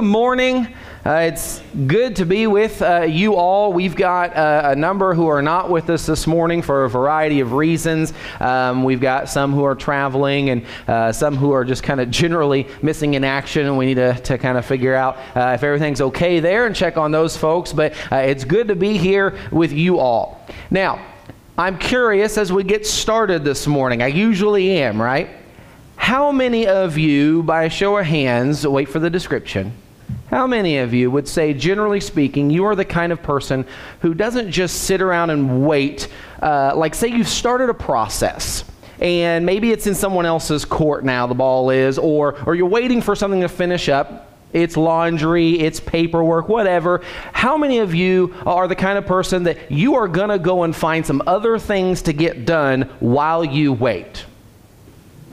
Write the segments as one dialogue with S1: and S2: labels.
S1: Good morning. Uh, it's good to be with uh, you all. We've got uh, a number who are not with us this morning for a variety of reasons. Um, we've got some who are traveling and uh, some who are just kind of generally missing in action, and we need to, to kind of figure out uh, if everything's okay there and check on those folks. But uh, it's good to be here with you all. Now, I'm curious as we get started this morning. I usually am, right? How many of you, by a show of hands, wait for the description? How many of you would say, generally speaking, you are the kind of person who doesn't just sit around and wait? Uh, like, say you've started a process and maybe it's in someone else's court now, the ball is, or, or you're waiting for something to finish up. It's laundry, it's paperwork, whatever. How many of you are the kind of person that you are going to go and find some other things to get done while you wait?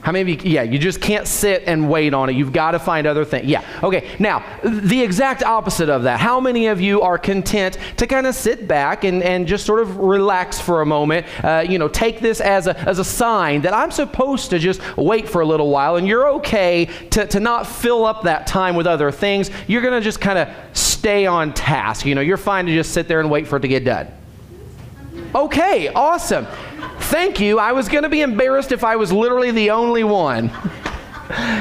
S1: How many of you, yeah, you just can't sit and wait on it. You've got to find other things. Yeah, okay. Now, the exact opposite of that. How many of you are content to kind of sit back and, and just sort of relax for a moment? Uh, you know, take this as a, as a sign that I'm supposed to just wait for a little while and you're okay to, to not fill up that time with other things. You're going to just kind of stay on task. You know, you're fine to just sit there and wait for it to get done. Okay, awesome. Thank you. I was going to be embarrassed if I was literally the only one.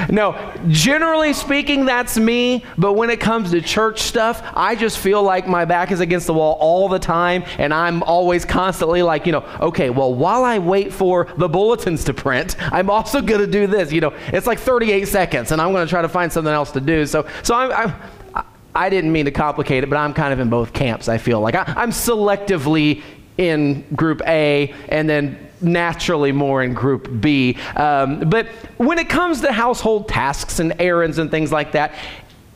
S1: no, generally speaking, that's me. But when it comes to church stuff, I just feel like my back is against the wall all the time. And I'm always constantly like, you know, okay, well, while I wait for the bulletins to print, I'm also going to do this. You know, it's like 38 seconds, and I'm going to try to find something else to do. So, so I'm, I'm I didn't mean to complicate it, but I'm kind of in both camps, I feel like. I, am selectively in group A and then naturally more in group B. Um, but when it comes to household tasks and errands and things like that,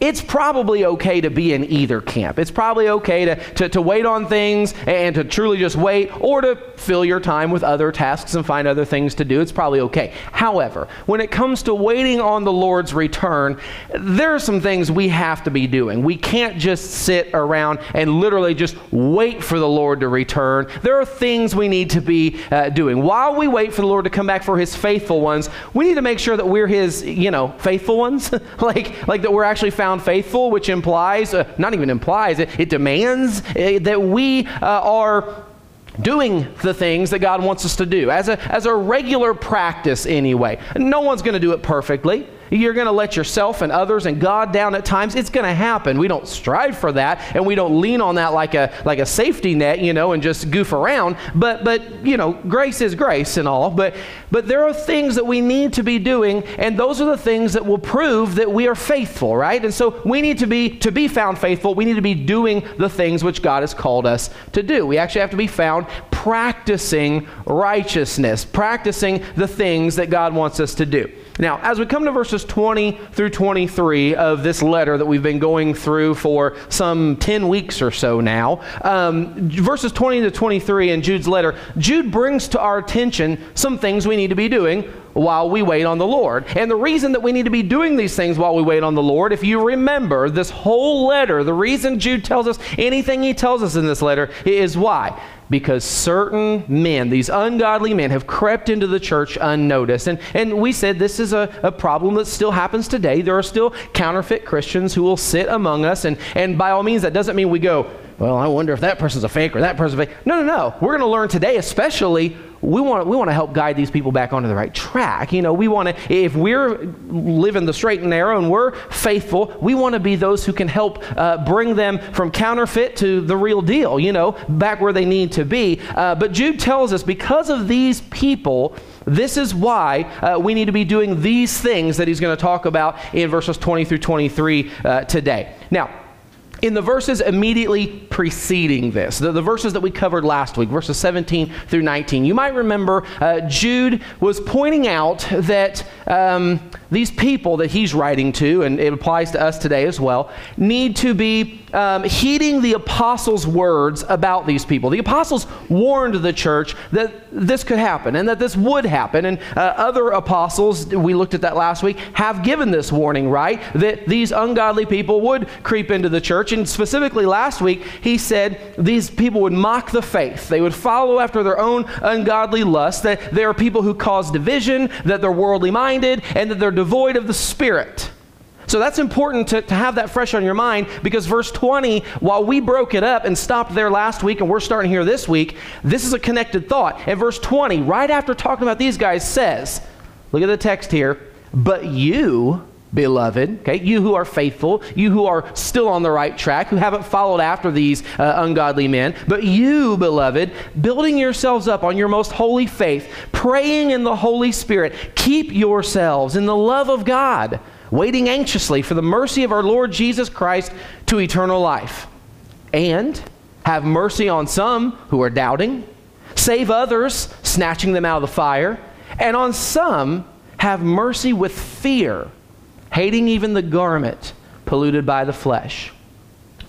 S1: it's probably okay to be in either camp. It's probably okay to, to, to, wait on things and to truly just wait or to fill your time with other tasks and find other things to do. It's probably okay. However, when it comes to waiting on the Lord's return, there are some things we have to be doing. We can't just sit around and literally just wait for the Lord to return. There are things we need to be uh, doing. While we wait for the Lord to come back for his faithful ones, we need to make sure that we're his, you know, faithful ones. like, like that we're actually found found faithful, which implies, uh, not even implies, it, it demands uh, that we uh, are doing the things that God wants us to do as a, as a regular practice, anyway. No one's going to do it perfectly. You're going to let yourself and others and God down at times. It's going to happen. We don't strive for that, and we don't lean on that like a like a safety net, you know, and just goof around. But but you know, grace is grace and all. But but there are things that we need to be doing, and those are the things that will prove that we are faithful, right? And so we need to be to be found faithful. We need to be doing the things which God has called us to do. We actually have to be found practicing righteousness, practicing the things that God wants us to do. Now, as we come to verses 20 through 23 of this letter that we've been going through for some 10 weeks or so now, um, verses 20 to 23 in Jude's letter, Jude brings to our attention some things we need to be doing while we wait on the Lord. And the reason that we need to be doing these things while we wait on the Lord, if you remember this whole letter, the reason Jude tells us anything he tells us in this letter is why? Because certain men, these ungodly men, have crept into the church unnoticed. And, and we said this is a, a problem that still happens today. There are still counterfeit Christians who will sit among us. And, and by all means, that doesn't mean we go, well, I wonder if that person's a fake or that person's a fake. No, no, no. We're going to learn today, especially we want, we want to help guide these people back onto the right track. You know, we want to, if we're living the straight and narrow and we're faithful, we want to be those who can help uh, bring them from counterfeit to the real deal, you know, back where they need to be. Uh, but Jude tells us because of these people, this is why uh, we need to be doing these things that he's going to talk about in verses 20 through 23 uh, today. Now, in the verses immediately preceding this, the, the, verses that we covered last week, verses 17 through 19, you might remember uh, Jude was pointing out that um, these people that he's writing to, and it applies to us today as well, need to be um, heeding the apostles' words about these people. The apostles warned the church that this could happen and that this would happen. And uh, other apostles, we looked at that last week, have given this warning, right? That these ungodly people would creep into the church. And specifically last week, he said these people would mock the faith. They would follow after their own ungodly lust, that there are people who cause division, that they're worldly minded, and that they're devoid of the Spirit. So that's important to, to have that fresh on your mind because verse 20, while we broke it up and stopped there last week and we're starting here this week, this is a connected thought. And verse 20, right after talking about these guys, says, look at the text here, but you, beloved, okay, you who are faithful, you who are still on the right track, who haven't followed after these uh, ungodly men, but you, beloved, building yourselves up on your most holy faith, praying in the Holy Spirit, keep yourselves in the love of God, waiting anxiously for the mercy of our Lord Jesus Christ to eternal life. And have mercy on some who are doubting, save others, snatching them out of the fire, and on some have mercy with fear hating even the garment polluted by the flesh.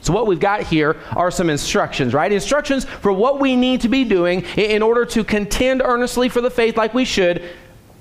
S1: So, what we've got here are some instructions, right? Instructions for what we need to be doing in order to contend earnestly for the faith like we should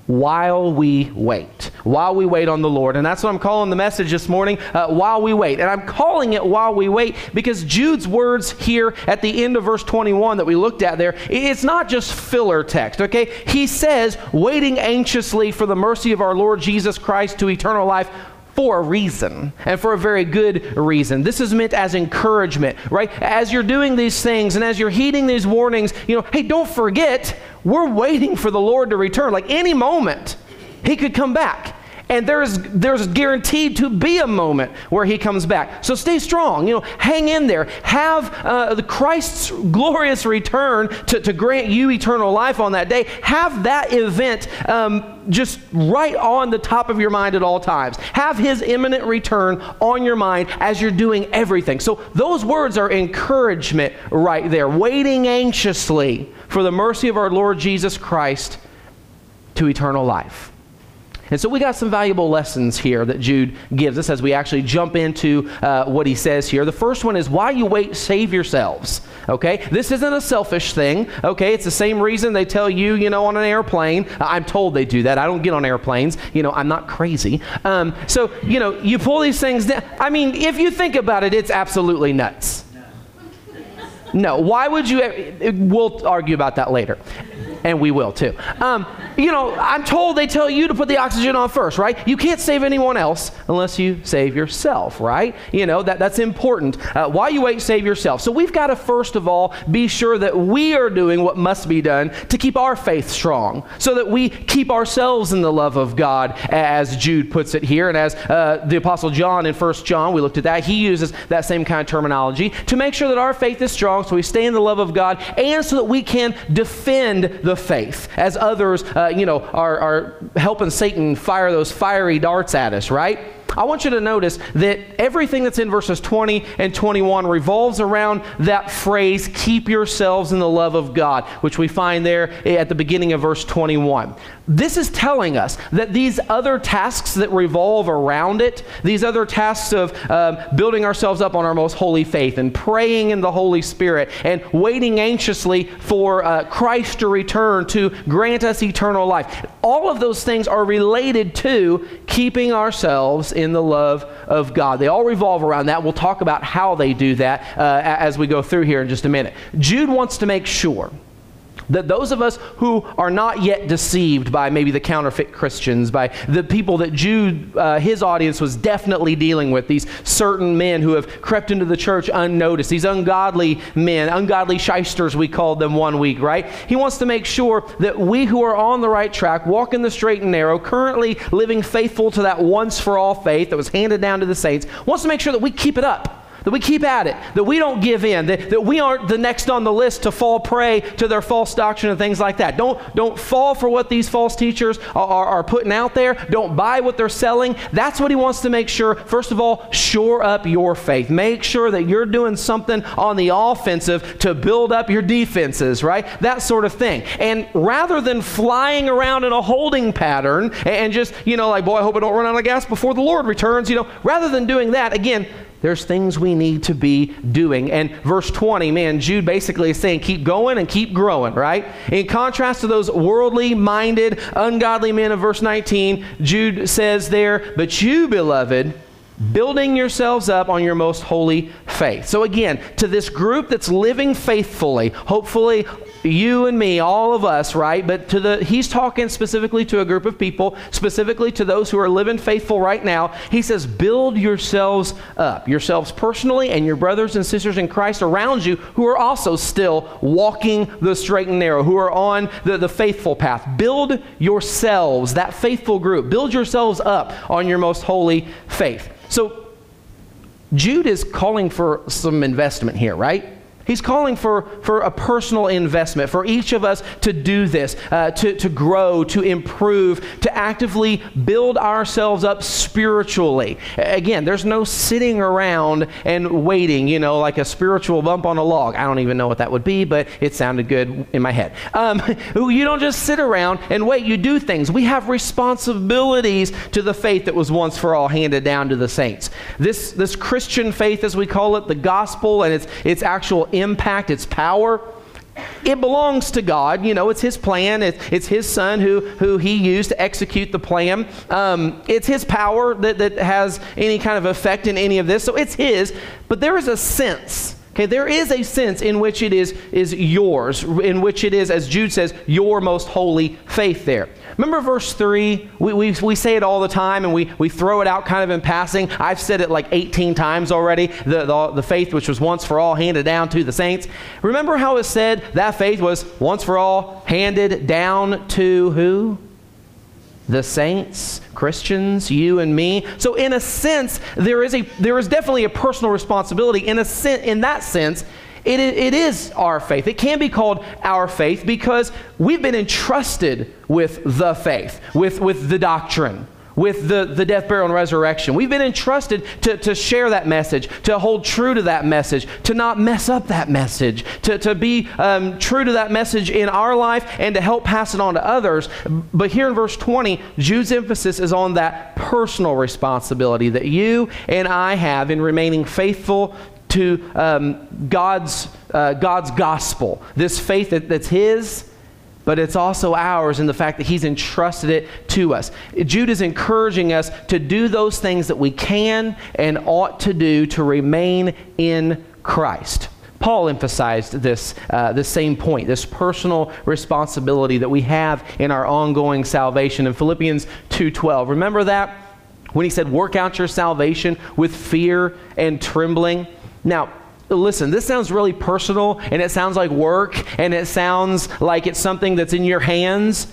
S1: while we wait. While we wait on the Lord. And that's what I'm calling the message this morning, uh, while we wait. And I'm calling it while we wait because Jude's words here at the end of verse 21 that we looked at there, it's not just filler text, okay? He says, waiting anxiously for the mercy of our Lord Jesus Christ to eternal life for a reason and for a very good reason. This is meant as encouragement, right? As you're doing these things and as you're heeding these warnings, you know, hey, don't forget, we're waiting for the Lord to return. Like any moment, He could come back and there's there's guaranteed to be a moment where he comes back. So stay strong, you know, hang in there. Have uh, the Christ's glorious return to, to grant you eternal life on that day. Have that event um, just right on the top of your mind at all times. Have his imminent return on your mind as you're doing everything. So those words are encouragement right there, waiting anxiously for the mercy of our Lord Jesus Christ to eternal life. And so we got some valuable lessons here that Jude gives us as we actually jump into uh, what he says here. The first one is why you wait, save yourselves. Okay? This isn't a selfish thing. Okay? It's the same reason they tell you, you know, on an airplane. I'm told they do that. I don't get on airplanes. You know, I'm not crazy. Um, so, you know, you pull these things down. I mean, if you think about it, it's absolutely nuts. No. Why would you? We'll argue about that later and we will too. Um, you know, I'm told they tell you to put the oxygen on first, right? You can't save anyone else unless you save yourself, right? You know, that, that's important. Uh, while you wait, save yourself. So we've got to first of all be sure that we are doing what must be done to keep our faith strong, so that we keep ourselves in the love of God, as Jude puts it here. And as uh, the Apostle John in 1 John, we looked at that, he uses that same kind of terminology to make sure that our faith is strong, so we stay in the love of God, and so that we can defend the faith, as others, uh, Uh, you know, are, are helping Satan fire those fiery darts at us, right? I want you to notice that everything that's in verses 20 and 21 revolves around that phrase, keep yourselves in the love of God, which we find there at the beginning of verse 21. This is telling us that these other tasks that revolve around it, these other tasks of um, building ourselves up on our most holy faith and praying in the Holy Spirit and waiting anxiously for uh, Christ to return to grant us eternal life, all of those things are related to keeping ourselves in the love of God. They all revolve around that. We'll talk about how they do that uh, as we go through here in just a minute. Jude wants to make sure that those of us who are not yet deceived by maybe the counterfeit Christians, by the people that Jude, uh, his audience was definitely dealing with, these certain men who have crept into the church unnoticed, these ungodly men, ungodly shysters, we called them one week, right? He wants to make sure that we who are on the right track, walking the straight and narrow, currently living faithful to that once for all faith that was handed down to the saints, wants to make sure that we keep it up that we keep at it, that we don't give in, that, that we aren't the next on the list to fall prey to their false doctrine and things like that. Don't, don't fall for what these false teachers are, are, are putting out there. Don't buy what they're selling. That's what he wants to make sure. First of all, shore up your faith. Make sure that you're doing something on the offensive to build up your defenses, right? That sort of thing. And rather than flying around in a holding pattern and just, you know, like, boy, I hope I don't run out of gas before the Lord returns, you know, rather than doing that, again, there's things we need to be doing. And verse 20, man, Jude basically is saying, keep going and keep growing, right? In contrast to those worldly minded, ungodly men of verse 19, Jude says there, but you, beloved, building yourselves up on your most holy faith. So, again, to this group that's living faithfully, hopefully you and me, all of us, right? But to the he's talking specifically to a group of people, specifically to those who are living faithful right now. He says, "Build yourselves up, yourselves personally and your brothers and sisters in Christ around you who are also still walking the straight and narrow, who are on the, the faithful path. Build yourselves, that faithful group. Build yourselves up on your most holy faith." So Jude is calling for some investment here, right? He's calling for, for a personal investment, for each of us to do this, uh, to, to grow, to improve, to actively build ourselves up spiritually. Again, there's no sitting around and waiting, you know, like a spiritual bump on a log. I don't even know what that would be, but it sounded good in my head. Um, you don't just sit around and wait, you do things. We have responsibilities to the faith that was once for all handed down to the saints. This, this Christian faith, as we call it, the gospel and its, its actual impact, its power. It belongs to God. You know, it's His plan. It's, it's His Son who, who He used to execute the plan. Um, it's His power that, that has any kind of effect in any of this. So it's His. But there is a sense Okay, there is a sense in which it is, is yours, in which it is, as Jude says, your most holy faith there. Remember verse 3? We, we, we say it all the time and we, we throw it out kind of in passing. I've said it like 18 times already. The, the, the faith which was once for all handed down to the saints. Remember how it said that faith was once for all handed down to who? the saints, Christians, you and me. So in a sense, there is a there is definitely a personal responsibility. In a sen- in that sense, it, it is our faith. It can be called our faith because we've been entrusted with the faith, with, with the doctrine, with the, the death, burial, and resurrection. We've been entrusted to, to share that message, to hold true to that message, to not mess up that message, to, to be um, true to that message in our life and to help pass it on to others. But here in verse 20, Jude's emphasis is on that personal responsibility that you and I have in remaining faithful to um, God's, uh, God's gospel, this faith that, that's His, but it's also ours in the fact that He's entrusted it to us. Jude is encouraging us to do those things that we can and ought to do to remain in Christ. Paul emphasized this, uh, this same point, this personal responsibility that we have in our ongoing salvation in Philippians 2.12. Remember that? When he said, work out your salvation with fear and trembling. Now, listen, this sounds really personal and it sounds like work and it sounds like it's something that's in your hands.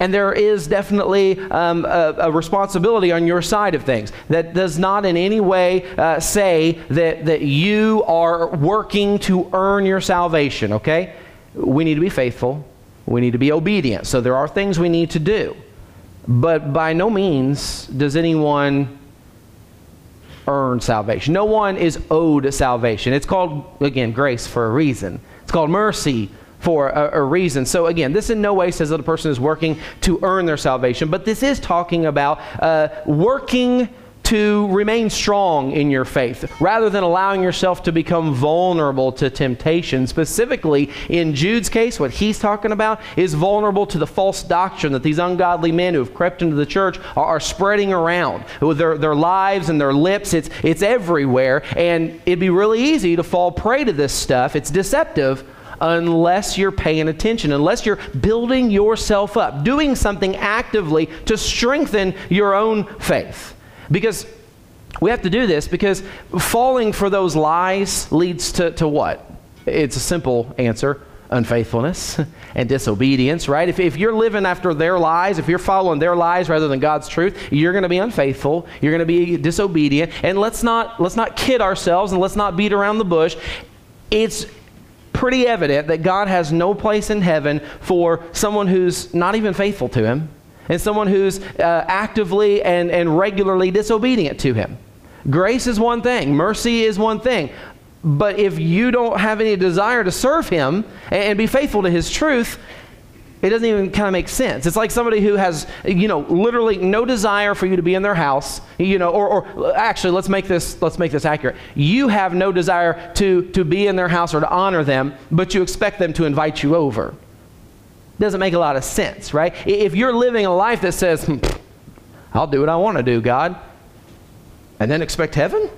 S1: And there is definitely um, a, a, responsibility on your side of things. That does not in any way uh, say that, that you are working to earn your salvation, okay? We need to be faithful. We need to be obedient. So there are things we need to do. But by no means does anyone earn salvation. No one is owed salvation. It's called, again, grace for a reason. It's called mercy for a, a, reason. So, again, this in no way says that a person is working to earn their salvation, but this is talking about uh, working to remain strong in your faith rather than allowing yourself to become vulnerable to temptation. Specifically, in Jude's case, what he's talking about is vulnerable to the false doctrine that these ungodly men who have crept into the church are, are spreading around with their, their lives and their lips. It's, it's everywhere, and it'd be really easy to fall prey to this stuff. It's deceptive unless you're paying attention, unless you're building yourself up, doing something actively to strengthen your own faith. Because we have to do this because falling for those lies leads to, to what? It's a simple answer unfaithfulness and disobedience, right? If, if you're living after their lies, if you're following their lies rather than God's truth, you're going to be unfaithful. You're going to be disobedient. And let's not, let's not kid ourselves and let's not beat around the bush. It's pretty evident that God has no place in heaven for someone who's not even faithful to Him and someone who's uh, actively and, and regularly disobedient to him. Grace is one thing, mercy is one thing. But if you don't have any desire to serve him and, and be faithful to his truth, it doesn't even kind of make sense. It's like somebody who has, you know, literally no desire for you to be in their house, you know, or, or actually, let's make this let's make this accurate. You have no desire to to be in their house or to honor them, but you expect them to invite you over doesn't make a lot of sense, right? If you're living a life that says, hmm, I'll do what I want to do, God, and then expect heaven?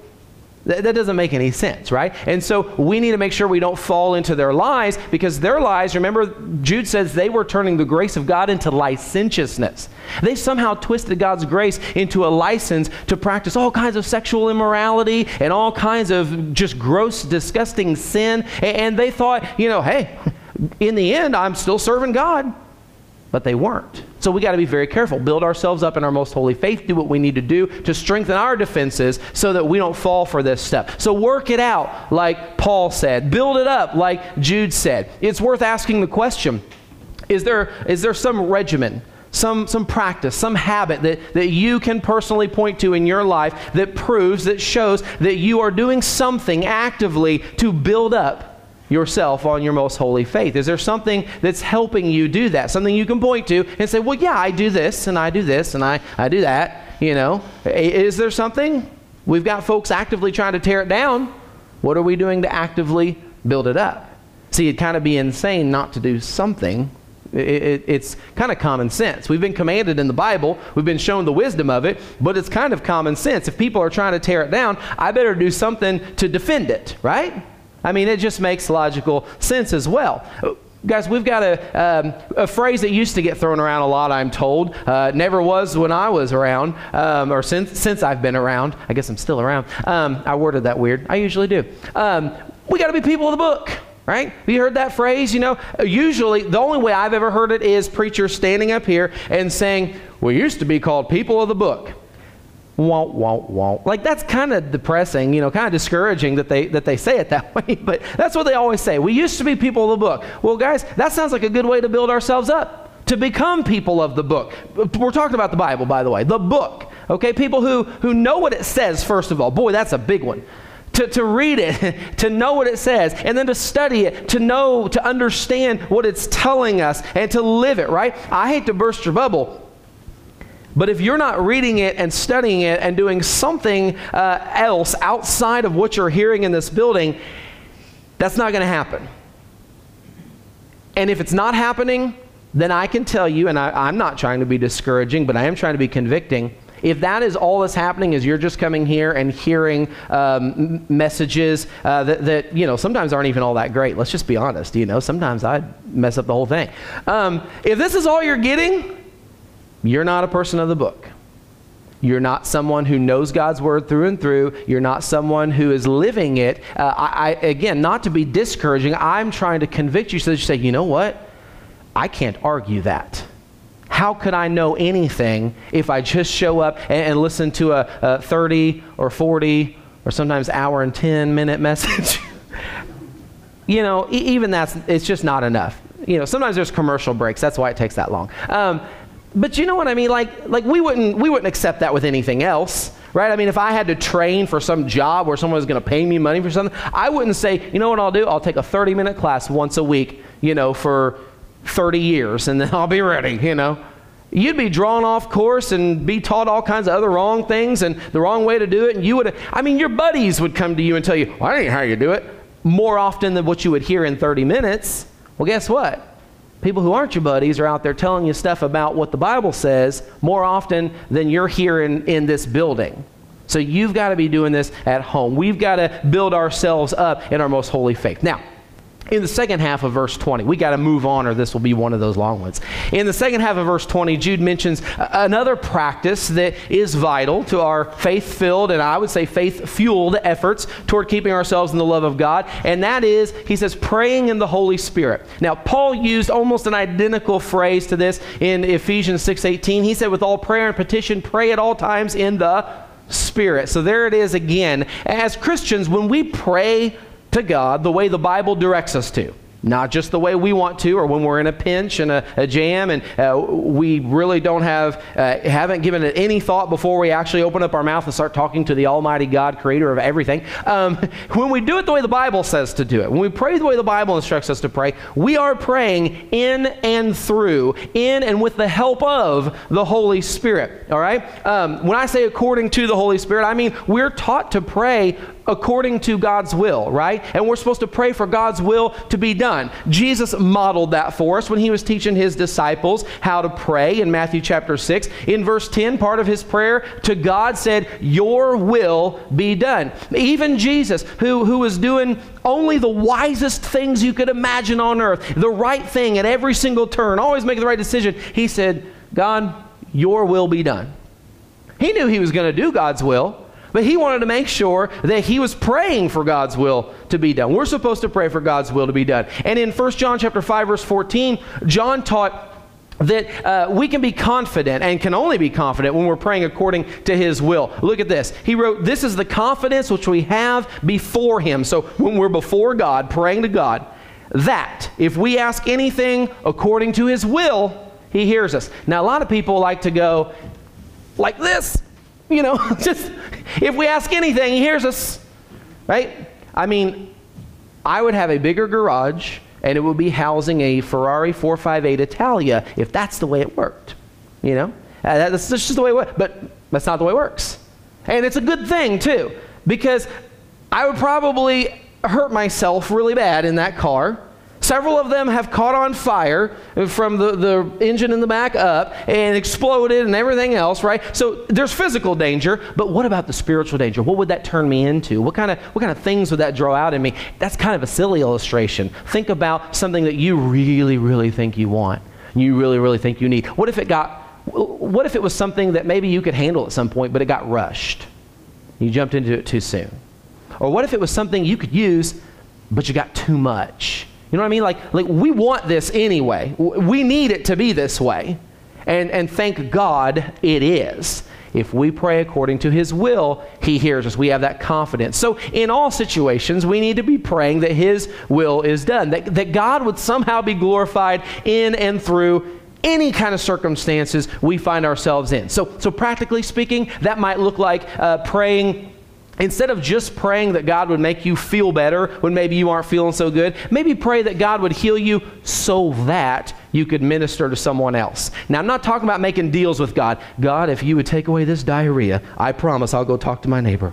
S1: That, that doesn't make any sense, right? And so we need to make sure we don't fall into their lies because their lies, remember, Jude says they were turning the grace of God into licentiousness. They somehow twisted God's grace into a license to practice all kinds of sexual immorality and all kinds of just gross, disgusting sin. And they thought, you know, hey, in the end, I'm still serving God. But they weren't. So we got to be very careful. Build ourselves up in our most holy faith. Do what we need to do to strengthen our defenses so that we don't fall for this stuff. So work it out, like Paul said. Build it up, like Jude said. It's worth asking the question is there, is there some regimen? some, some practice, some habit that, that you can personally point to in your life that proves, that shows that you are doing something actively to build up yourself on your most holy faith? Is there something that's helping you do that? Something you can point to and say, well, yeah, I do this and I do this and I, I do that. You know, is there something? We've got folks actively trying to tear it down. What are we doing to actively build it up? See, it'd kind of be insane not to do something. It, it, it's kind of common sense. We've been commanded in the Bible, we've been shown the wisdom of it, but it's kind of common sense. If people are trying to tear it down, I better do something to defend it, right? I mean, it just makes logical sense as well. Guys, we've got a, um, a phrase that used to get thrown around a lot, I'm told. Uh, never was when I was around, um, or since, since I've been around. I guess I'm still around. Um, I worded that weird. I usually do. Um, we got to be people of the book, right? Have you heard that phrase? You know, usually the only way I've ever heard it is preachers standing up here and saying, We used to be called people of the book won't, won't, won't. Like that's kind of depressing, you know, kind of discouraging that they that they say it that way. But that's what they always say. We used to be people of the book. Well, guys, that sounds like a good way to build ourselves up to become people of the book. We're talking about the Bible, by the way, the book. Okay, people who who know what it says. First of all, boy, that's a big one. To, to read it, to know what it says, and then to study it, to know, to understand what it's telling us, and to live it, right? I hate to burst your bubble, but if you're not reading it and studying it and doing something uh, else outside of what you're hearing in this building, that's not going to happen. And if it's not happening, then I can tell you, and I, am not trying to be discouraging, but I am trying to be convicting. If that is all that's happening, is you're just coming here and hearing um, messages uh, that, that, you know, sometimes aren't even all that great. Let's just be honest. You know, sometimes I mess up the whole thing. Um, if this is all you're getting, you're not a person of the book. You're not someone who knows God's word through and through. You're not someone who is living it. Uh, I, I, again, not to be discouraging, I'm trying to convict you so that you say, you know what? I can't argue that. How could I know anything if I just show up and, and listen to a, a 30 or 40 or sometimes hour and 10 minute message? you know, even that's, it's just not enough. You know, sometimes there's commercial breaks. That's why it takes that long. Um, but you know what I mean? Like, like we wouldn't we wouldn't accept that with anything else, right? I mean, if I had to train for some job where someone was going to pay me money for something, I wouldn't say, you know what I'll do? I'll take a 30 minute class once a week, you know, for 30 years, and then I'll be ready. You know, you'd be drawn off course and be taught all kinds of other wrong things and the wrong way to do it, and you would. I mean, your buddies would come to you and tell you, well, "I ain't how you do it," more often than what you would hear in 30 minutes. Well, guess what? People who aren't your buddies are out there telling you stuff about what the Bible says more often than you're here in, in this building. So you've got to be doing this at home. We've got to build ourselves up in our most holy faith. Now, in the second half of verse 20. We got to move on, or this will be one of those long ones. In the second half of verse 20, Jude mentions another practice that is vital to our faith filled and I would say faith fueled efforts toward keeping ourselves in the love of God. And that is, he says, praying in the Holy Spirit. Now, Paul used almost an identical phrase to this in Ephesians 6:18. He said, with all prayer and petition, pray at all times in the Spirit. So there it is again. As Christians, when we pray, to God the way the Bible directs us to. Not just the way we want to or when we're in a pinch and a, a jam and uh, we really don't have uh, haven't given it any thought before we actually open up our mouth and start talking to the almighty god creator of everything. Um, when we do it the way the bible says to do it when we pray the way the bible instructs us to pray we are praying in and through in and with the help of the holy spirit all right? Um, when i say according to the holy spirit i mean we're taught to pray according to god's will right and we're supposed to pray for god's will to be done. Jesus modeled that for us when he was teaching his disciples how to pray in Matthew chapter 6. In verse 10, part of his prayer to God said, Your will be done. Even Jesus, who, who was doing only the wisest things you could imagine on earth, the right thing at every single turn, always making the right decision, he said, God, your will be done. He knew he was going to do God's will. But he wanted to make sure that he was praying for God's will to be done. We're supposed to pray for God's will to be done. And in 1 John chapter 5 verse 14, John taught that uh, we can be confident and can only be confident when we're praying according to his will. Look at this. He wrote, This is the confidence which we have before him. So when we're before God, praying to God, that if we ask anything according to his will, he hears us. Now, a lot of people like to go like this, you know, just if we ask anything, he hears us, right? I mean, I would have a bigger garage and it would be housing a Ferrari 458 Italia if that's the way it worked, you know? Uh, that's just the way it works, but that's not the way it works. And it's a good thing, too, because I would probably hurt myself really bad in that car Several of them have caught on fire from the, the engine in the back up and exploded and everything else, right? So there's physical danger, but what about the spiritual danger? What would that turn me into? What kind of, what kind of things would that draw out in me? That's kind of a silly illustration. Think about something that you really, really think you want. You really, really think you need. What if it got, what if it was something that maybe you could handle at some point, but it got rushed? You jumped into it too soon. Or what if it was something you could use, but you got too much? You know what I mean? Like, like we want this anyway. We need it to be this way. And, and thank God it is. If we pray according to His will, He hears us. We have that confidence. So, in all situations, we need to be praying that His will is done, that, that God would somehow be glorified in and through any kind of circumstances we find ourselves in. So, so practically speaking, that might look like uh, praying Instead of just praying that God would make you feel better when maybe you aren't feeling so good, maybe pray that God would heal you so that you could minister to someone else. Now, I'm not talking about making deals with God. God, if you would take away this diarrhea, I promise I'll go talk to my neighbor.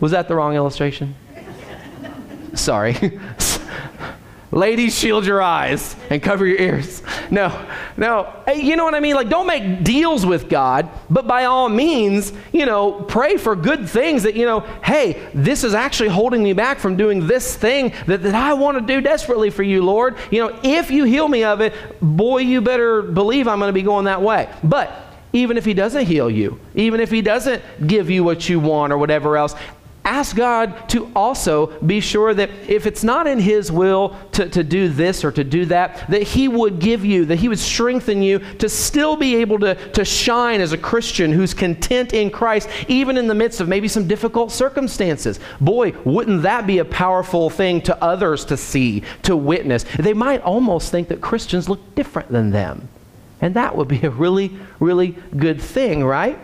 S1: Was that the wrong illustration? Sorry. Ladies, shield your eyes and cover your ears. No, no. You know what I mean? Like, don't make deals with God, but by all means, you know, pray for good things that, you know, hey, this is actually holding me back from doing this thing that, that I want to do desperately for you, Lord. You know, if you heal me of it, boy, you better believe I'm going to be going that way. But even if He doesn't heal you, even if He doesn't give you what you want or whatever else, ask God to also be sure that if it's not in His will to, to do this or to do that, that He would give you, that He would strengthen you to still be able to, to shine as a Christian who's content in Christ, even in the midst of maybe some difficult circumstances. Boy, wouldn't that be a powerful thing to others to see, to witness? They might almost think that Christians look different than them. And that would be a really, really good thing, right?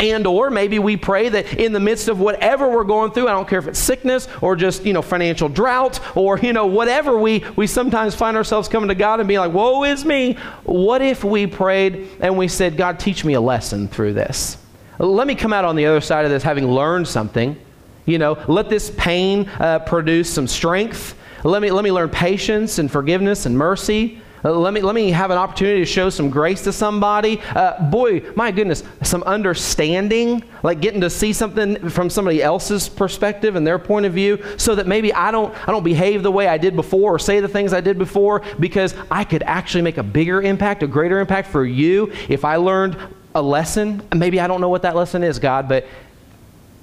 S1: And or maybe we pray that in the midst of whatever we're going through i don't care if it's sickness or just you know financial drought or you know whatever we we sometimes find ourselves coming to god and being like woe is me. What if we prayed and we said god teach me a lesson through this. Let me come out on the other side of this having learned something. You know let this pain uh, produce some strength. Let me let me learn patience and forgiveness and mercy uh, let, me, let me have an opportunity to show some grace to somebody. Uh, boy, my goodness, some understanding, like getting to see something from somebody else's perspective and their point of view, so that maybe I don't, I don't behave the way I did before or say the things I did before because I could actually make a bigger impact, a greater impact for you if I learned a lesson. Maybe I don't know what that lesson is, God, but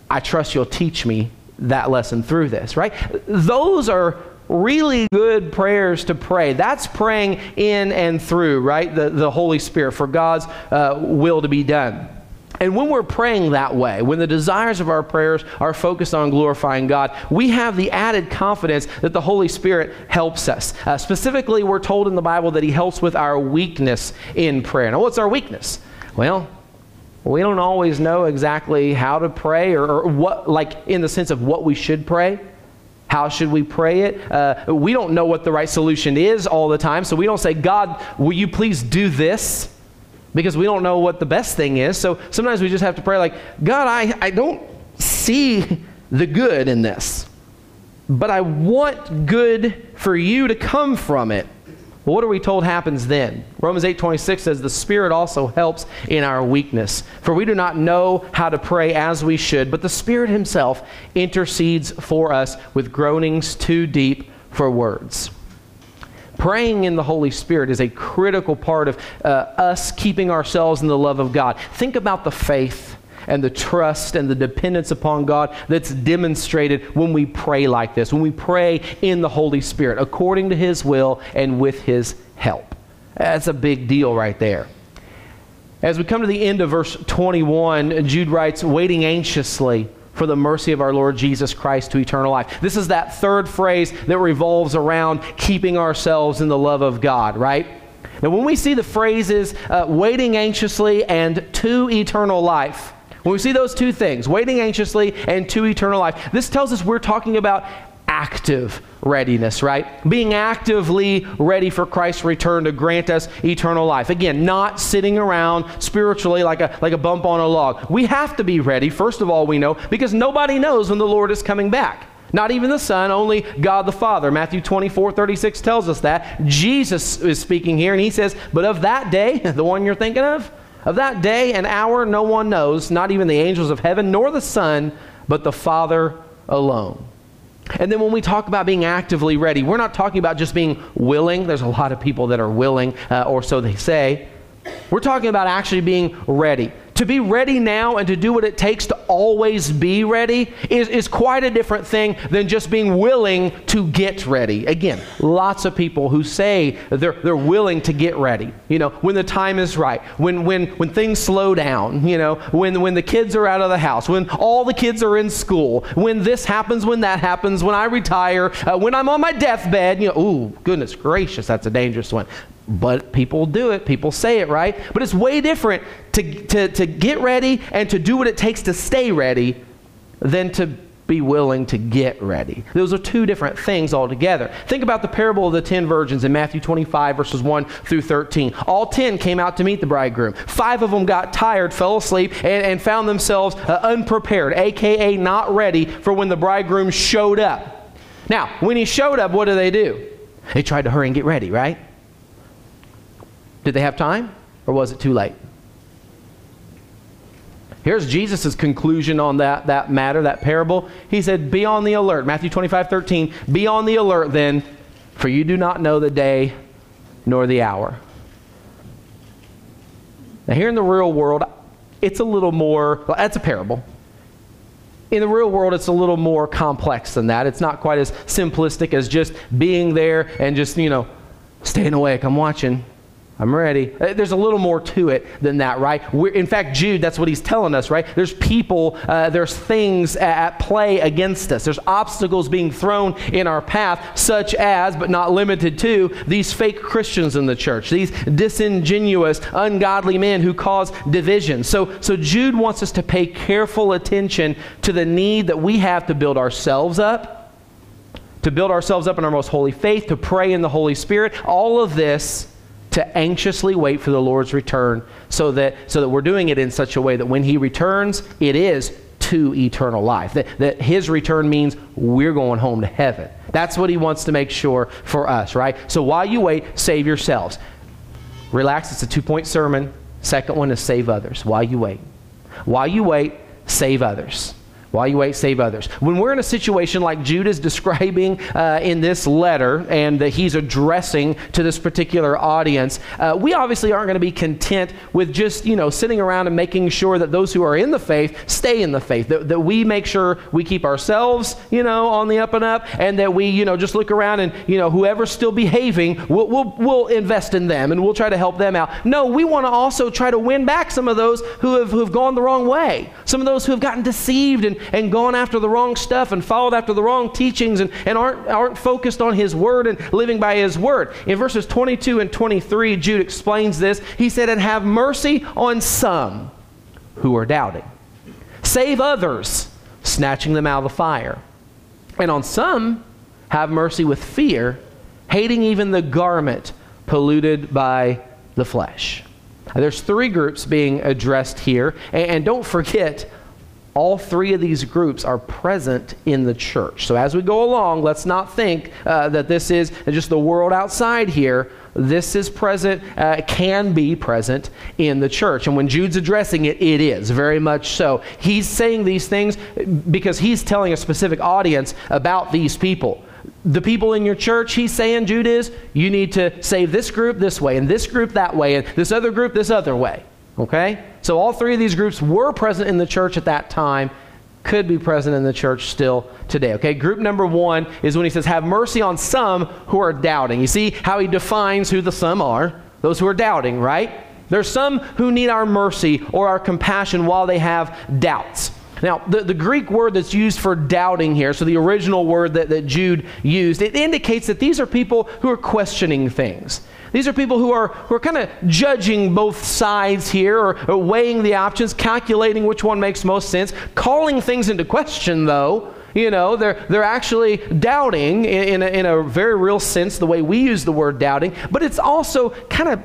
S1: I trust you'll teach me that lesson through this, right? Those are really good prayers to pray. That's praying in and through, right? The, the Holy Spirit for God's uh, will to be done. And when we're praying that way, when the desires of our prayers are focused on glorifying God, we have the added confidence that the Holy Spirit helps us. Uh, specifically, we're told in the Bible that He helps with our weakness in prayer. Now, what's our weakness? Well, we don't always know exactly how to pray or, or what, like in the sense of what we should pray. How should we pray it? Uh, we don't know what the right solution is all the time, so we don't say, God, will you please do this? Because we don't know what the best thing is. So sometimes we just have to pray, like, God, I, I don't see the good in this, but I want good for you to come from it. What are we told happens then? Romans 8:26 says the Spirit also helps in our weakness. For we do not know how to pray as we should, but the Spirit himself intercedes for us with groanings too deep for words. Praying in the Holy Spirit is a critical part of uh, us keeping ourselves in the love of God. Think about the faith and the trust and the dependence upon God that's demonstrated when we pray like this, when we pray in the Holy Spirit, according to His will and with His help. That's a big deal right there. As we come to the end of verse 21, Jude writes, waiting anxiously for the mercy of our Lord Jesus Christ to eternal life. This is that third phrase that revolves around keeping ourselves in the love of God, right? Now, when we see the phrases uh, waiting anxiously and to eternal life, when we see those two things, waiting anxiously and to eternal life, this tells us we're talking about active readiness, right? Being actively ready for Christ's return to grant us eternal life. Again, not sitting around spiritually like a, like a bump on a log. We have to be ready, first of all, we know, because nobody knows when the Lord is coming back. Not even the Son, only God the Father. Matthew 24, 36 tells us that. Jesus is speaking here, and he says, But of that day, the one you're thinking of, of that day and hour, no one knows, not even the angels of heaven, nor the Son, but the Father alone. And then when we talk about being actively ready, we're not talking about just being willing. There's a lot of people that are willing, uh, or so they say. We're talking about actually being ready. To be ready now and to do what it takes to always be ready is, is quite a different thing than just being willing to get ready. Again, lots of people who say they're, they're willing to get ready, you know, when the time is right, when, when, when things slow down, you know, when, when the kids are out of the house, when all the kids are in school, when this happens, when that happens, when I retire, uh, when I'm on my deathbed, you know, ooh, goodness gracious, that's a dangerous one. But people do it, people say it, right? But it's way different to, to, to get ready and to do what it takes to stay ready than to be willing to get ready. Those are two different things altogether. Think about the parable of the ten virgins in Matthew 25, verses 1 through 13. All ten came out to meet the bridegroom. Five of them got tired, fell asleep, and, and found themselves uh, unprepared, aka not ready for when the bridegroom showed up. Now, when he showed up, what do they do? They tried to hurry and get ready, right? Did they have time, or was it too late? Here's Jesus' conclusion on that, that matter, that parable. He said, Be on the alert. Matthew 25, 13. Be on the alert then, for you do not know the day nor the hour. Now, here in the real world, it's a little more, well, that's a parable. In the real world, it's a little more complex than that. It's not quite as simplistic as just being there and just, you know, staying awake. I'm watching. I'm ready. Uh, there's a little more to it than that, right? We're, in fact, Jude, that's what he's telling us, right? There's people, uh, there's things at play against us. There's obstacles being thrown in our path, such as, but not limited to, these fake Christians in the church, these disingenuous, ungodly men who cause division. So, so Jude wants us to pay careful attention to the need that we have to build ourselves up, to build ourselves up in our most holy faith, to pray in the Holy Spirit. All of this to anxiously wait for the Lord's return so that, so that we're doing it in such a way that when He returns, it is to eternal life. That, that His return means we're going home to heaven. That's what He wants to make sure for us, right? So while you wait, save yourselves. Relax, it's a two point sermon. Second one is save others while you wait. While you wait, save others. While you wait, save others. When we're in a situation like Jude is describing uh, in this letter and that he's addressing to this particular audience, uh, we obviously aren't going to be content with just, you know, sitting around and making sure that those who are in the faith stay in the faith. That, that we make sure we keep ourselves, you know, on the up and up and that we, you know, just look around and, you know, whoever's still behaving, we'll, we'll, we'll invest in them and we'll try to help them out. No, we want to also try to win back some of those who have, who have gone the wrong way, some of those who have gotten deceived and, and gone after the wrong stuff and followed after the wrong teachings and, and aren't, aren't focused on His Word and living by His Word. In verses 22 and 23, Jude explains this. He said, And have mercy on some who are doubting. Save others, snatching them out of the fire. And on some, have mercy with fear, hating even the garment polluted by the flesh. There's three groups being addressed here. And, and don't forget, all three of these groups are present in the church. So as we go along, let's not think uh, that this is just the world outside here. This is present, uh, can be present in the church. And when Jude's addressing it, it is very much so. He's saying these things because he's telling a specific audience about these people the people in your church, he's saying, Jude is, you need to save this group this way, and this group that way, and this other group this other way. Okay? So all three of these groups were present in the church at that time, could be present in the church still today. Okay? Group number one is when he says, Have mercy on some who are doubting. You see how he defines who the some are? Those who are doubting, right? There's some who need our mercy or our compassion while they have doubts. Now, the, the Greek word that's used for doubting here, so the original word that, that Jude used, it indicates that these are people who are questioning things. These are people who are, who are kind of judging both sides here or, or weighing the options, calculating which one makes most sense, calling things into question, though. You know, they're, they're actually doubting in, in a, in a very real sense, the way we use the word doubting, but it's also kind of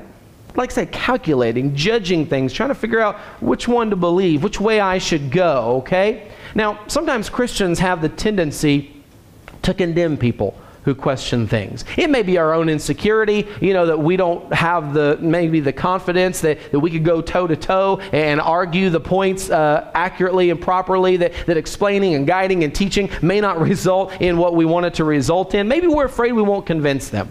S1: like I said, calculating, judging things, trying to figure out which one to believe, which way I should go, okay? Now, sometimes Christians have the tendency to condemn people who question things. It may be our own insecurity, you know, that we don't have the maybe the confidence that, that we could go toe to toe and argue the points uh, accurately and properly, that, that explaining and guiding and teaching may not result in what we want it to result in. Maybe we're afraid we won't convince them.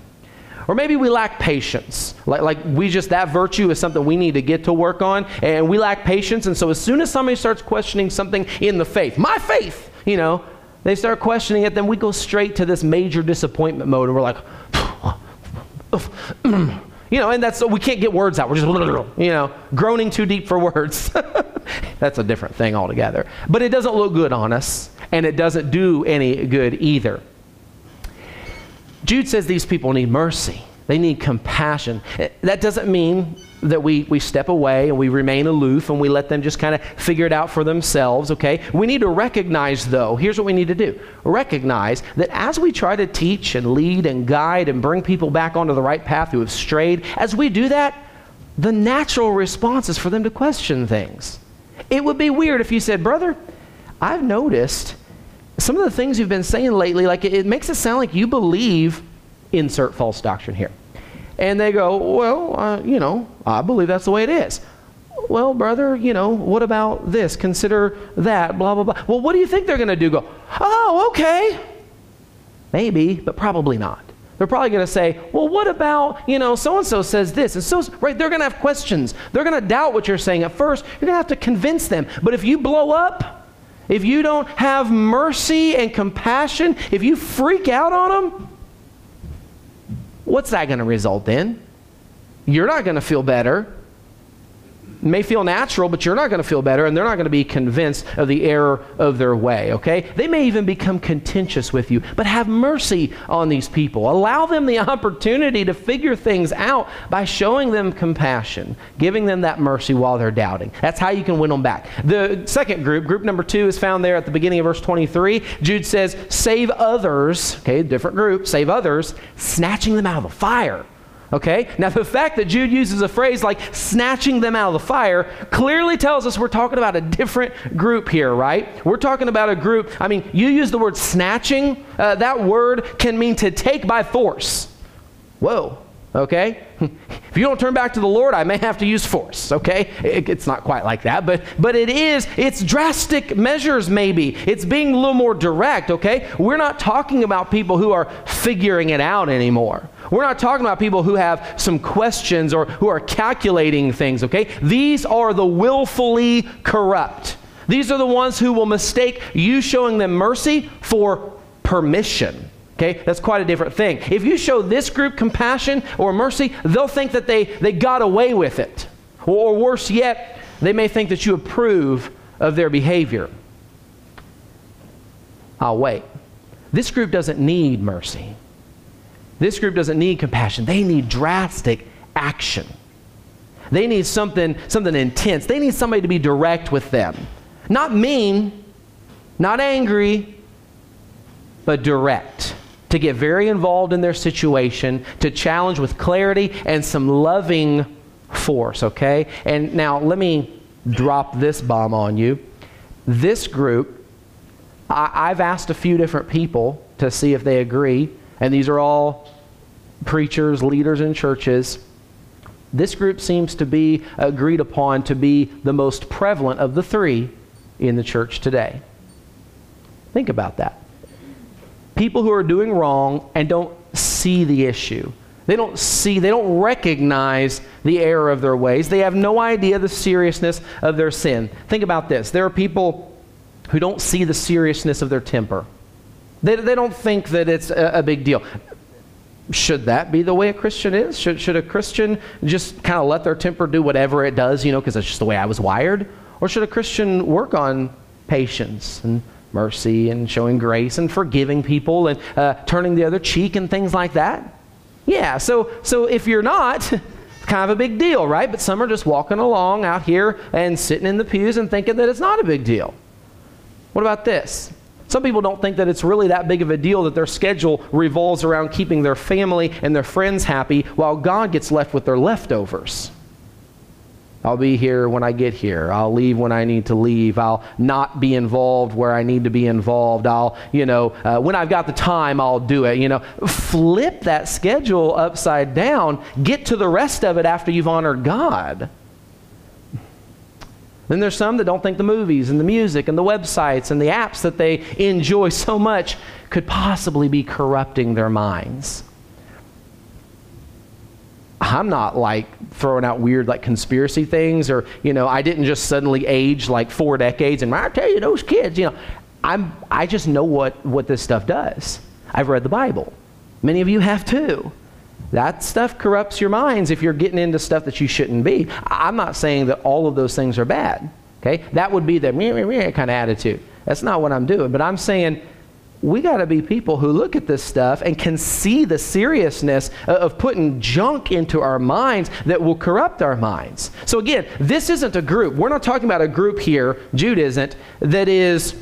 S1: Or maybe we lack patience. Like, like we just, that virtue is something we need to get to work on, and we lack patience. And so as soon as somebody starts questioning something in the faith, my faith, you know, they start questioning it, then we go straight to this major disappointment mode, and we're like, you know, and that's we can't get words out. We're just, you know, groaning too deep for words. that's a different thing altogether. But it doesn't look good on us, and it doesn't do any good either. Jude says these people need mercy. They need compassion. That doesn't mean that we, we step away and we remain aloof and we let them just kind of figure it out for themselves, okay? We need to recognize, though, here's what we need to do recognize that as we try to teach and lead and guide and bring people back onto the right path who have strayed, as we do that, the natural response is for them to question things. It would be weird if you said, Brother, I've noticed some of the things you've been saying lately, like it, it makes it sound like you believe insert false doctrine here. And they go, well, uh, you know, I believe that's the way it is. Well, brother, you know, what about this? Consider that, blah, blah, blah. Well, what do you think they're going to do? Go, oh, okay. Maybe, but probably not. They're probably going to say, well, what about, you know, so and so says this. And so, right, they're going to have questions. They're going to doubt what you're saying at first. You're going to have to convince them. But if you blow up, if you don't have mercy and compassion, if you freak out on them, what's that going to result in? You're not going to feel better may feel natural, but you're not going to feel better, and they're not going to be convinced of the error of their way, okay? They may even become contentious with you, but have mercy on these people. Allow them the opportunity to figure things out by showing them compassion, giving them that mercy while they're doubting. That's how you can win them back. The second group, group number two, is found there at the beginning of verse 23. Jude says, Save others, okay, different group, save others, snatching them out of the fire. Okay? Now, the fact that Jude uses a phrase like snatching them out of the fire clearly tells us we're talking about a different group here, right? We're talking about a group. I mean, you use the word snatching, uh, that word can mean to take by force. Whoa. Okay? If you don't turn back to the Lord, I may have to use force. Okay? It, it's not quite like that, but, but it is, it's drastic measures maybe. It's being a little more direct. Okay? We're not talking about people who are figuring it out anymore. We're not talking about people who have some questions or who are calculating things. Okay? These are the willfully corrupt. These are the ones who will mistake you showing them mercy for permission. Okay, that's quite a different thing. If you show this group compassion or mercy, they'll think that they, they got away with it. Or, or worse yet, they may think that you approve of their behavior. I'll wait. This group doesn't need mercy. This group doesn't need compassion. They need drastic action. They need something, something intense. They need somebody to be direct with them. Not mean, not angry, but direct to get very involved in their situation, to challenge with clarity and some loving force, okay? And now let me drop this bomb on you. this group, I, have asked a few different people to see if they agree, and these are all preachers, leaders in churches. This group seems to be agreed upon to be the most prevalent of the three in the church today. Think about that. People who are doing wrong and don't see the issue. They don't see, they don't recognize the error of their ways. They have no idea the seriousness of their sin. Think about this. There are people who don't see the seriousness of their temper. They, they don't think that it's a, a big deal. Should that be the way a Christian is? Should, should a Christian just kind of let their temper do whatever it does, you know, because that's just the way I was wired? Or should a Christian work on patience and mercy and showing grace and forgiving people and uh, turning the other cheek and things like that? Yeah, so, so if you're not, kind of a big deal, right? But some are just walking along out here and sitting in the pews and thinking that it's not a big deal. What about this? Some people don't think that it's really that big of a deal that their schedule revolves around keeping their family and their friends happy while God gets left with their leftovers. I'll be here when I get here. I'll leave when I need to leave. I'll not be involved where I need to be involved. I'll, you know, uh, when I've got the time, I'll do it. You know, flip that schedule upside down. Get to the rest of it after you've honored God. Then there's some that don't think the movies and the music and the websites and the apps that they enjoy so much could possibly be corrupting their minds. I'm not like throwing out weird like conspiracy things or, you know, I didn't just suddenly age like four decades and I tell you, those kids, you know, I'm, I just know what, what this stuff does. I've read the Bible. Many of you have too. That stuff corrupts your minds if you're getting into stuff that you shouldn't be. I'm not saying that all of those things are bad. Okay? That would be the meh, meh, meh kind of attitude. That's not what I'm doing. But I'm saying we got to be people who look at this stuff and can see the seriousness of putting junk into our minds that will corrupt our minds. So, again, this isn't a group. We're not talking about a group here, Jude isn't, that is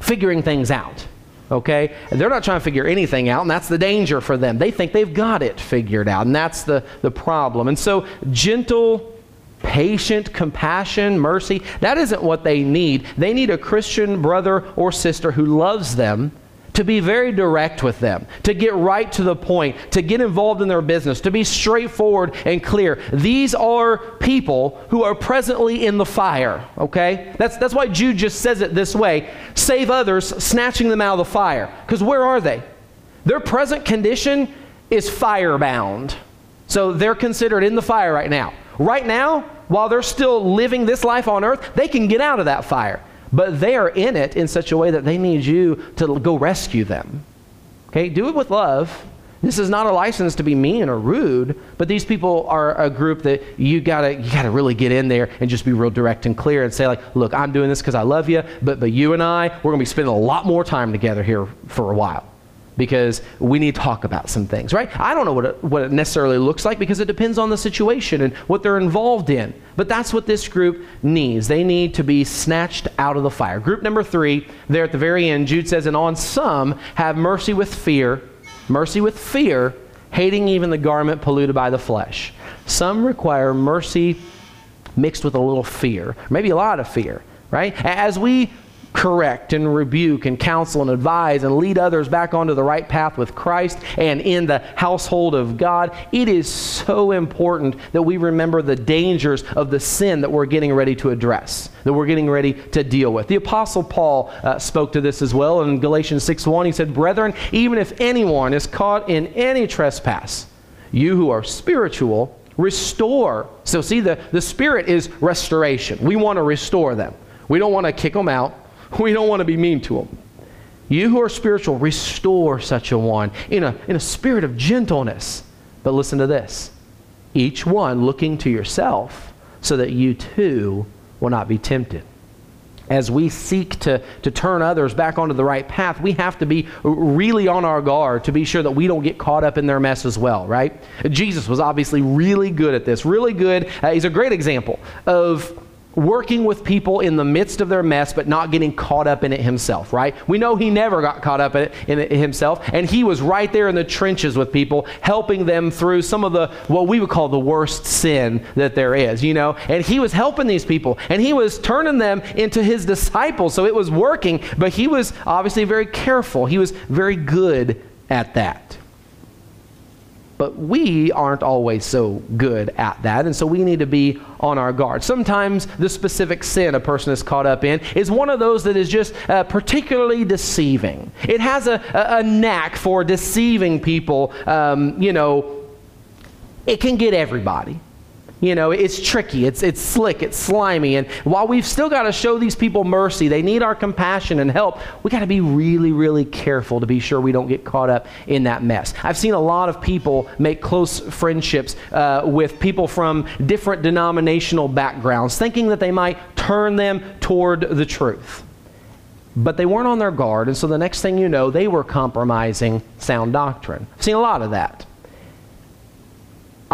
S1: figuring things out. Okay? They're not trying to figure anything out, and that's the danger for them. They think they've got it figured out, and that's the, the problem. And so, gentle, patient, compassion, mercy, that isn't what they need. They need a Christian brother or sister who loves them to be very direct with them, to get right to the point, to get involved in their business, to be straightforward and clear. These are people who are presently in the fire, okay? That's, that's why Jude just says it this way save others, snatching them out of the fire. Because where are they? Their present condition is firebound. So they're considered in the fire right now. Right now, while they're still living this life on earth, they can get out of that fire but they are in it in such a way that they need you to go rescue them. Okay, do it with love. This is not a license to be mean or rude, but these people are a group that you gotta you gotta really get in there and just be real direct and clear and say like, look, I'm doing this because I love you, but but you and I, we're gonna be spending a lot more time together here for a while because we need to talk about some things, right? I don't know what it, what it necessarily looks like because it depends on the situation and what they're involved in. But that's what this group needs. They need to be snatched out of the fire. Group number three, there at the very end, Jude says, And on some have mercy with fear, mercy with fear, hating even the garment polluted by the flesh. Some require mercy mixed with a little fear, maybe a lot of fear, right? As we correct and rebuke and counsel and advise and lead others back onto the right path with Christ and in the household of God, it is so important that we remember the dangers of the sin that we're getting ready to address, that we're getting ready to deal with. The Apostle Paul uh, spoke to this as well in Galatians 6 1. He said, Brethren, even if anyone is caught in any trespass, you who are spiritual, restore. So, see, the, the Spirit is restoration. We want to restore them. We don't want to kick them out. We don't want to be mean to them. You who are spiritual, restore such a one in a, in a spirit of gentleness. But listen to this each one looking to yourself so that you too will not be tempted. As we seek to, to turn others back onto the right path, we have to be really on our guard to be sure that we don't get caught up in their mess as well, right? Jesus was obviously really good at this, really good. Uh, he's a great example of working with people in the midst of their mess, but not getting caught up in it himself, right? We know he never got caught up in it, in it, himself, and he was right there in the trenches with people, helping them through some of the, what we would call the worst sin that there is, you know? And he was helping these people, and he was turning them into his disciples, so it was working, but he was obviously very careful. He was very good at that. But we aren't always so good at that, and so we need to be on our guard. Sometimes the specific sin a person is caught up in is one of those that is just uh, particularly deceiving. It has a, a, a knack for deceiving people. Um, you know, it can get everybody. You know, it's tricky, it's, it's slick, it's slimy. And while we've still got to show these people mercy, they need our compassion and help, we got to be really, really careful to be sure we don't get caught up in that mess. I've seen a lot of people make close friendships uh, with people from different denominational backgrounds, thinking that they might turn them toward the truth. But they weren't on their guard, and so the next thing you know, they were compromising sound doctrine. I've seen a lot of that.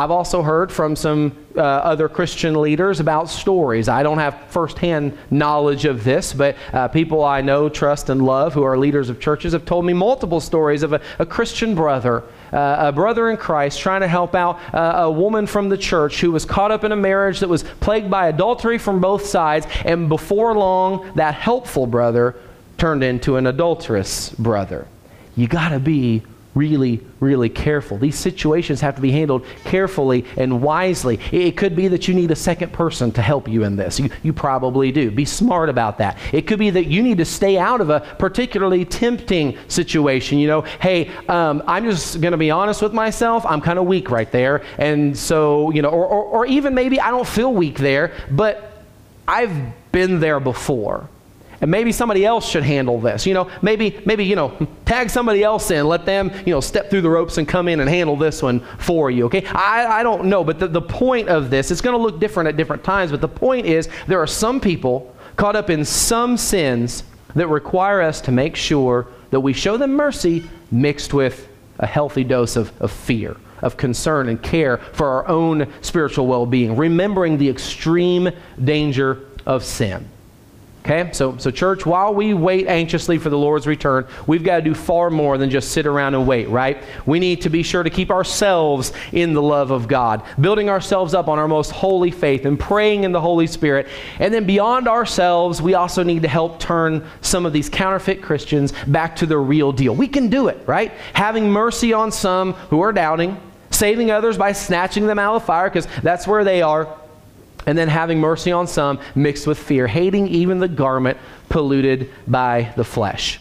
S1: I've also heard from some uh, other Christian leaders about stories. I don't have firsthand knowledge of this, but uh, people I know, trust, and love who are leaders of churches have told me multiple stories of a, a Christian brother, uh, a brother in Christ, trying to help out uh, a woman from the church who was caught up in a marriage that was plagued by adultery from both sides, and before long, that helpful brother turned into an adulterous brother. You got to be really, really careful. These situations have to be handled carefully and wisely. It could be that you need a second person to help you in this. You, you probably do. Be smart about that. It could be that you need to stay out of a particularly tempting situation. You know, hey, um, I'm just going to be honest with myself. I'm kind of weak right there. And so, you know, or, or, or even maybe I don't feel weak there, but I've been there before and maybe somebody else should handle this. You know, maybe, maybe, you know, tag somebody else in, let them, you know, step through the ropes and come in and handle this one for you, okay? I, I don't know, but the, the point of this, it's going to look different at different times, but the point is there are some people caught up in some sins that require us to make sure that we show them mercy mixed with a healthy dose of, of fear of concern and care for our own spiritual well being, remembering the extreme danger of sin. Okay, so, so church, while we wait anxiously for the Lord's return, we've got to do far more than just sit around and wait, right? We need to be sure to keep ourselves in the love of God, building ourselves up on our most holy faith and praying in the Holy Spirit. And then beyond ourselves, we also need to help turn some of these counterfeit Christians back to the real deal. We can do it, right? Having mercy on some who are doubting, saving others by snatching them out of fire, because that's where they are and then having mercy on some mixed with fear, hating even the garment polluted by the flesh.